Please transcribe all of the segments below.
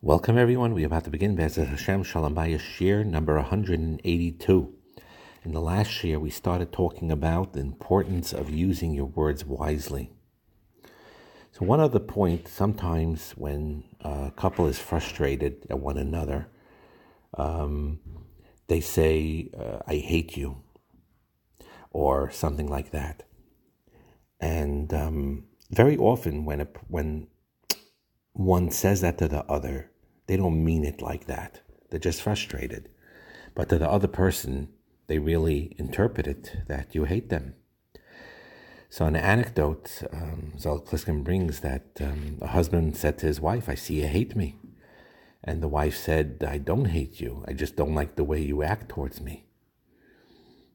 Welcome, everyone. We're about to begin Be'ezrat Hashem Shalom Bayis Shiur number 182. In the last year, we started talking about the importance of using your words wisely. So, one other point sometimes when a couple is frustrated at one another, um, they say, uh, I hate you, or something like that. And um, very often, when, a, when one says that to the other, they don't mean it like that. They're just frustrated. But to the other person, they really interpret it that you hate them. So, an anecdote um, Zelig Pliskin brings that um, a husband said to his wife, I see you hate me. And the wife said, I don't hate you. I just don't like the way you act towards me.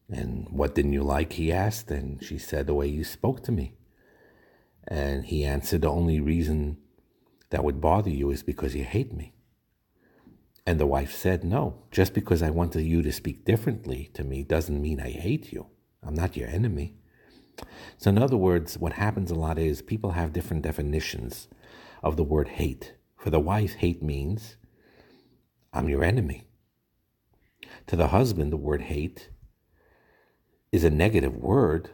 And what didn't you like? He asked. And she said, The way you spoke to me. And he answered, The only reason that would bother you is because you hate me. And the wife said, No, just because I wanted you to speak differently to me doesn't mean I hate you. I'm not your enemy. So, in other words, what happens a lot is people have different definitions of the word hate. For the wife, hate means I'm your enemy. To the husband, the word hate is a negative word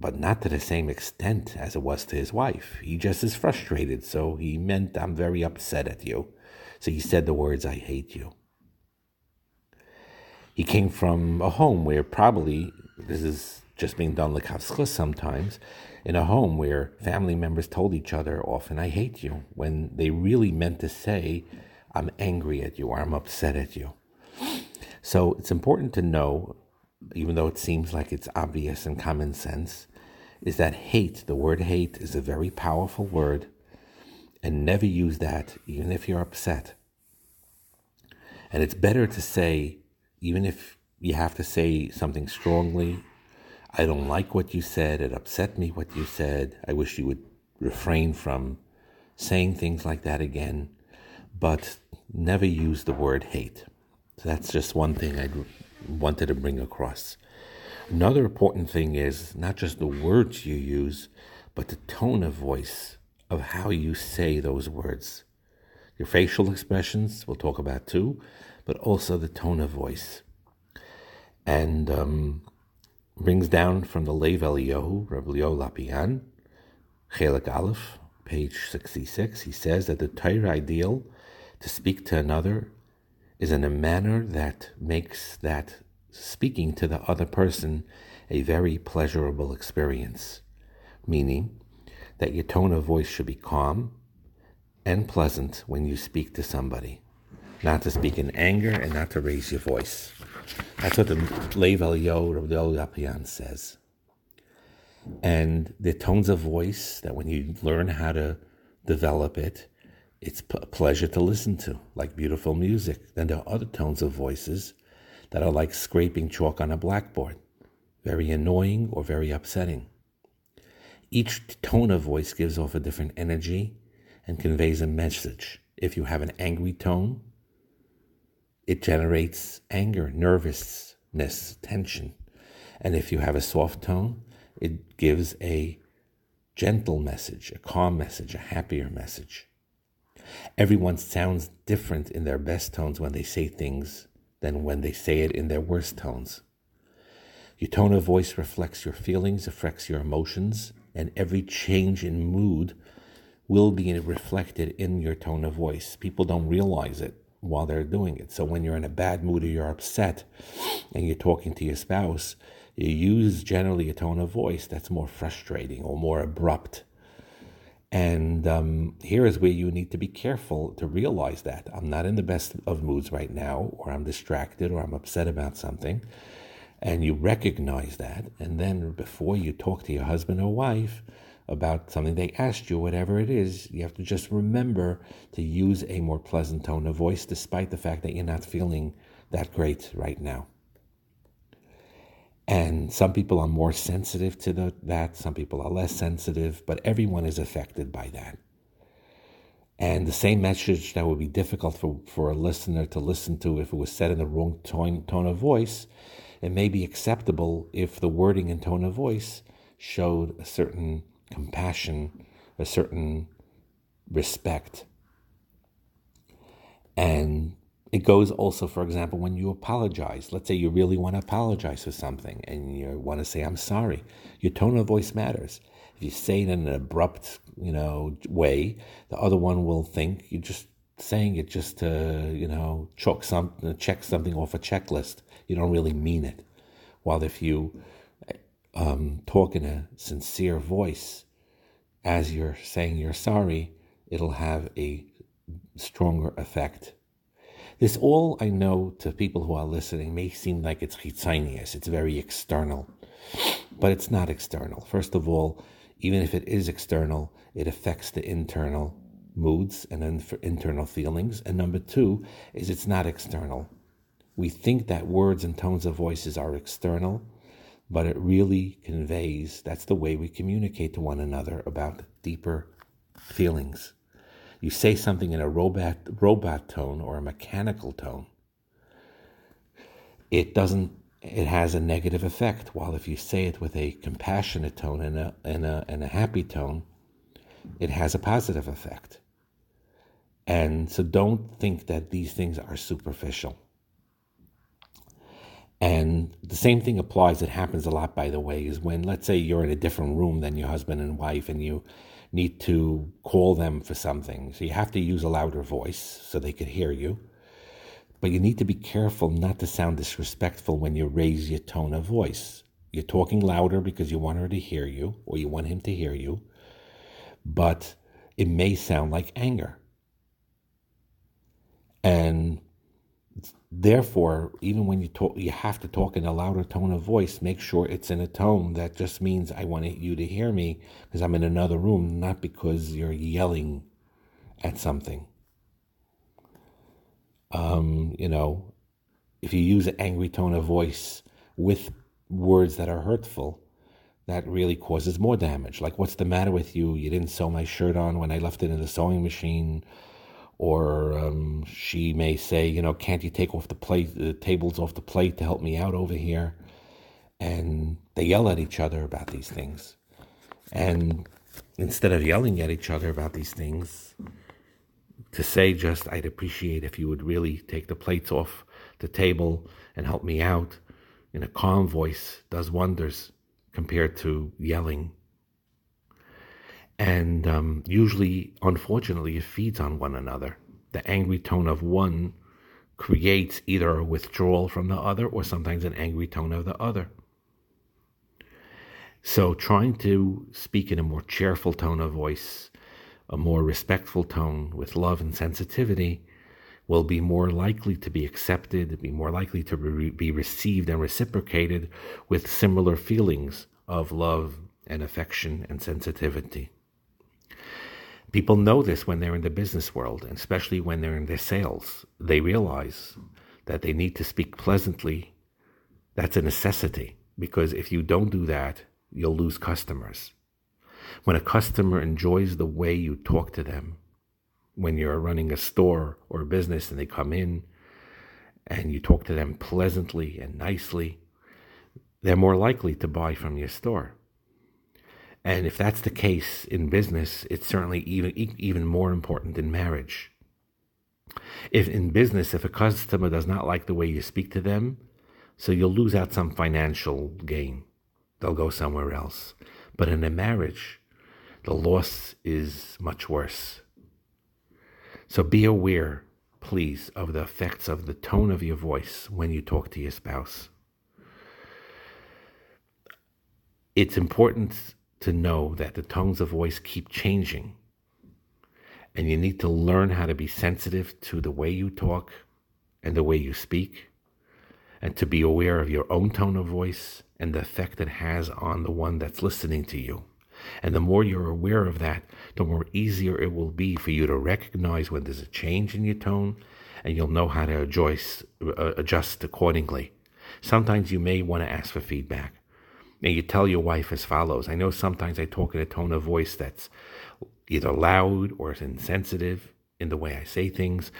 but not to the same extent as it was to his wife. He just is frustrated, so he meant, I'm very upset at you. So he said the words, I hate you. He came from a home where probably, this is just being done like sometimes, in a home where family members told each other often, I hate you, when they really meant to say, I'm angry at you or I'm upset at you. So it's important to know even though it seems like it's obvious and common sense, is that hate, the word hate, is a very powerful word, and never use that, even if you're upset. And it's better to say, even if you have to say something strongly, I don't like what you said, it upset me what you said, I wish you would refrain from saying things like that again, but never use the word hate. So that's just one thing I wanted to bring across. Another important thing is not just the words you use, but the tone of voice of how you say those words. Your facial expressions, we'll talk about too, but also the tone of voice. And um, brings down from the Lev Eliyahu, Rabbi Lopian, Chelek Aleph, page 66, he says that the Torah ideal to speak to another is in a manner that makes that speaking to the other person a very pleasurable experience, meaning that your tone of voice should be calm and pleasant when you speak to somebody, not to speak in anger and not to raise your voice. That's what the Lev Eliyahu of the Olapian says. And the tones of voice that when you learn how to develop it, it's a pleasure to listen to, like beautiful music. Then there are other tones of voices that are like scraping chalk on a blackboard, very annoying or very upsetting. Each tone of voice gives off a different energy and conveys a message. If you have an angry tone, it generates anger, nervousness, tension. And if you have a soft tone, it gives a gentle message, a calm message, a happier message. Everyone sounds different in their best tones when they say things than when they say it in their worst tones. Your tone of voice reflects your feelings, affects your emotions, and every change in mood will be reflected in your tone of voice. People don't realize it while they're doing it. So when you're in a bad mood or you're upset and you're talking to your spouse, you use generally a tone of voice that's more frustrating or more abrupt and um, here is where you need to be careful to realize that I'm not in the best of moods right now, or I'm distracted, or I'm upset about something. And you recognize that. And then before you talk to your husband or wife about something they asked you, whatever it is, you have to just remember to use a more pleasant tone of voice, despite the fact that you're not feeling that great right now. And some people are more sensitive to the, that, some people are less sensitive, but everyone is affected by that. And the same message that would be difficult for, for a listener to listen to if it was said in the wrong tone, tone of voice, it may be acceptable if the wording and tone of voice showed a certain compassion, a certain respect. And it goes also, for example, when you apologize. Let's say you really want to apologize for something and you want to say, I'm sorry. Your tone of voice matters. If you say it in an abrupt, you know, way, the other one will think you're just saying it just to, you know, check something, check something off a checklist. You don't really mean it. While if you um, talk in a sincere voice as you're saying you're sorry, it'll have a stronger effect. This all I know to people who are listening may seem like it's chitzonius, it's very external, but it's not external. First of all, even if it is external, it affects the internal moods and for internal feelings. And number two is it's not external. We think that words and tones of voices are external, but it really conveys that's the way we communicate to one another about deeper feelings. You say something in a robot robot tone or a mechanical tone, it doesn't it has a negative effect. While if you say it with a compassionate tone and a and a and a happy tone, it has a positive effect. And so don't think that these things are superficial. And the same thing applies, it happens a lot, by the way, is when, let's say, you're in a different room than your husband and wife and you need to call them for something. So you have to use a louder voice so they could hear you. But you need to be careful not to sound disrespectful when you raise your tone of voice. You're talking louder because you want her to hear you or you want him to hear you, but it may sound like anger. And Therefore, even when you talk, you have to talk in a louder tone of voice. Make sure it's in a tone that just means I want you to hear me because I'm in another room, not because you're yelling at something. Um, you know, if you use an angry tone of voice with words that are hurtful, that really causes more damage. Like, what's the matter with you? You didn't sew my shirt on when I left it in the sewing machine or um, she may say, you know, can't you take off the plate, the tables off the plate to help me out over here? And they yell at each other about these things. And instead of yelling at each other about these things, to say just, I'd appreciate if you would really take the plates off the table and help me out in a calm voice does wonders compared to yelling and um, usually, unfortunately, it feeds on one another. The angry tone of one creates either a withdrawal from the other or sometimes an angry tone of the other. So, trying to speak in a more cheerful tone of voice, a more respectful tone with love and sensitivity, will be more likely to be accepted, be more likely to re- be received and reciprocated with similar feelings of love and affection and sensitivity. People know this when they're in the business world, and especially when they're in their sales. They realize that they need to speak pleasantly. That's a necessity because if you don't do that, you'll lose customers. When a customer enjoys the way you talk to them, when you're running a store or a business and they come in and you talk to them pleasantly and nicely, they're more likely to buy from your store. And if that's the case in business, it's certainly even even more important in marriage. If in business, if a customer does not like the way you speak to them, so you'll lose out some financial gain. They'll go somewhere else. But in a marriage, the loss is much worse. So be aware, please, of the effects of the tone of your voice when you talk to your spouse. It's important to know that the tones of voice keep changing. And you need to learn how to be sensitive to the way you talk and the way you speak, and to be aware of your own tone of voice and the effect it has on the one that's listening to you. And the more you're aware of that, the more easier it will be for you to recognize when there's a change in your tone, and you'll know how to adjust, uh, accordingly. Sometimes you may want to ask for feedback. And you tell your wife as follows I know sometimes I talk in a tone of voice that's either loud or insensitive in the way I say things.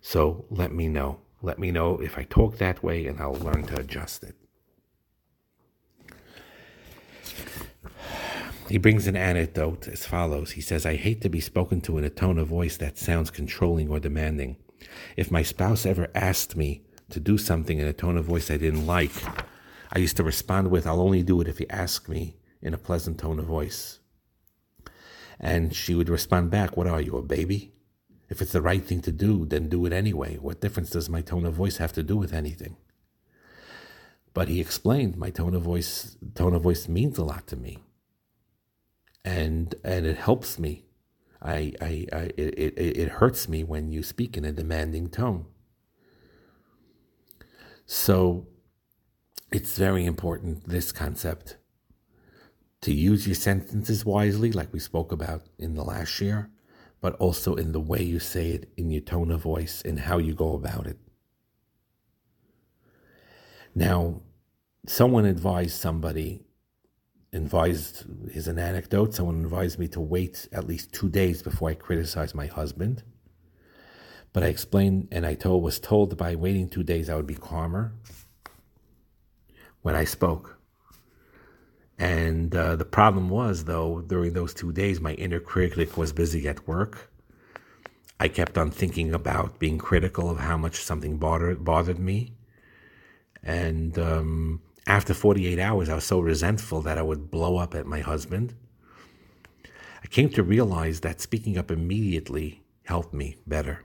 So let me know. Let me know if I talk that way, and I'll learn to adjust it. He brings an anecdote as follows. He says, I hate to be spoken to in a tone of voice that sounds controlling or demanding. If my spouse ever asked me to do something in a tone of voice I didn't like, I used to respond with, I'll only do it if you ask me in a pleasant tone of voice. And she would respond back, What are you, a baby? If it's the right thing to do, then do it anyway. What difference does my tone of voice have to do with anything? But he explained my tone of voice tone of voice means a lot to me. And and it helps me. I, I, I it, it, it hurts me when you speak in a demanding tone. So it's very important, this concept, to use your sentences wisely, like we spoke about in the last year, but also in the way you say it, in your tone of voice, and how you go about it. Now, someone advised somebody, advised, is an anecdote, someone advised me to wait at least two days before I criticize my husband. But I explained and I told was told that by waiting two days I would be calmer when I spoke. And uh, the problem was, though, during those two days, my inner critic was busy at work. I kept on thinking about being critical of how much something bothered, bothered me. And um, after 48 hours, I was so resentful that I would blow up at my husband. I came to realize that speaking up immediately helped me better.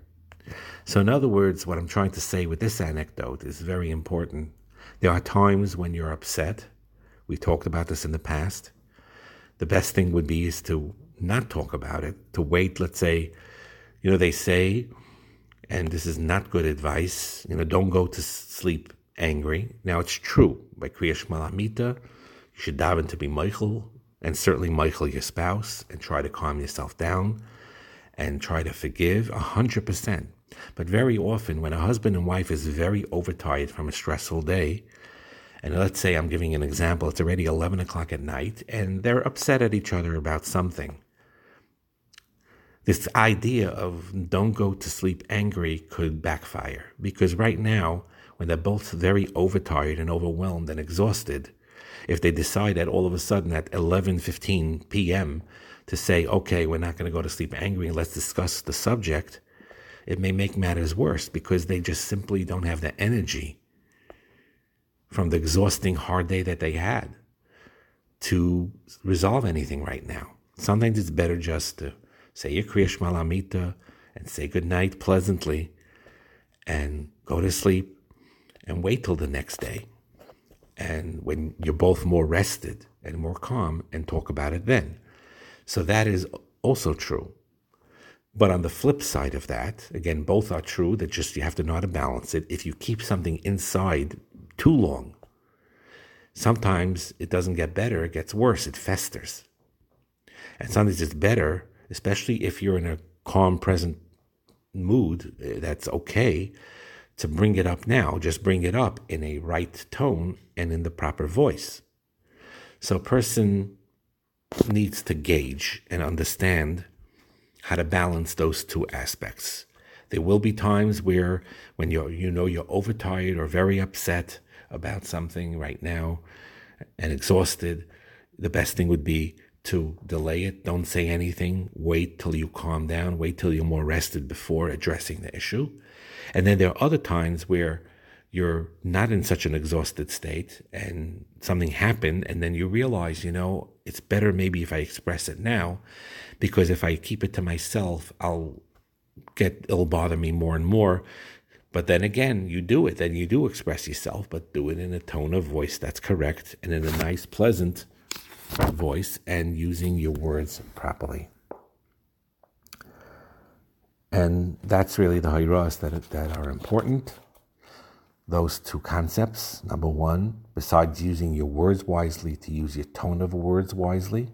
So, in other words, what I'm trying to say with this anecdote is very important. There are times when you're upset. We talked about this in the past. The best thing would be is to not talk about it, to wait, let's say, you know, they say, and this is not good advice, you know, don't go to sleep angry. Now, it's true. By Kriya Malamita, you should daven to be mochel, and certainly mochel, your spouse, and try to calm yourself down and try to forgive a 100%. But very often, when a husband and wife is very overtired from a stressful day, and let's say I'm giving an example, it's already 11 o'clock at night, and they're upset at each other about something. This idea of don't go to sleep angry could backfire because right now, when they're both very overtired and overwhelmed and exhausted, if they decide that all of a sudden at 11:15 p.m. to say, "Okay, we're not going to go to sleep angry and let's discuss the subject," it may make matters worse because they just simply don't have the energy from the exhausting hard day that they had to resolve anything right now. Sometimes it's better just to say your Kriya Malamita and say good night pleasantly and go to sleep and wait till the next day. And when you're both more rested and more calm and talk about it then. So that is also true. But on the flip side of that, again, both are true, that just you have to know how to balance it. If you keep something inside too long, sometimes it doesn't get better, it gets worse, it festers. And sometimes it's better, especially if you're in a calm, present mood, eh, that's okay to bring it up now. Just bring it up in a right tone and in the proper voice. So a person needs to gauge and understand how to balance those two aspects. There will be times where when you you know you're overtired or very upset about something right now and exhausted, the best thing would be to delay it. Don't say anything. Wait till you calm down. Wait till you're more rested before addressing the issue. And then there are other times where you're not in such an exhausted state and something happened and then you realize, you know, it's better maybe if I express it now because if I keep it to myself, I'll get it'll bother me more and more. But then again, you do it, then you do express yourself, but do it in a tone of voice that's correct and in a nice, pleasant voice and using your words properly. And that's really the hairas that, that are important those two concepts. Number one, besides using your words wisely, to use your tone of words wisely.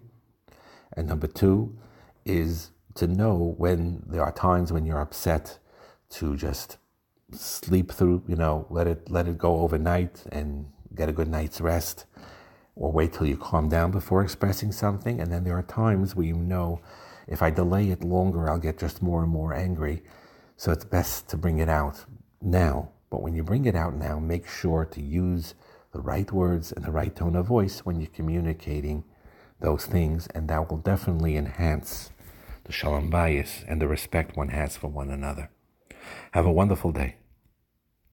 And number two is to know when there are times when you're upset to just sleep through, you know, let it let it go overnight and get a good night's rest or wait till you calm down before expressing something. And then there are times where you know if I delay it longer, I'll get just more and more angry. So it's best to bring it out now but when you bring it out now, make sure to use the right words and the right tone of voice when you're communicating those things, and that will definitely enhance the shalom bayis and the respect one has for one another. Have a wonderful day.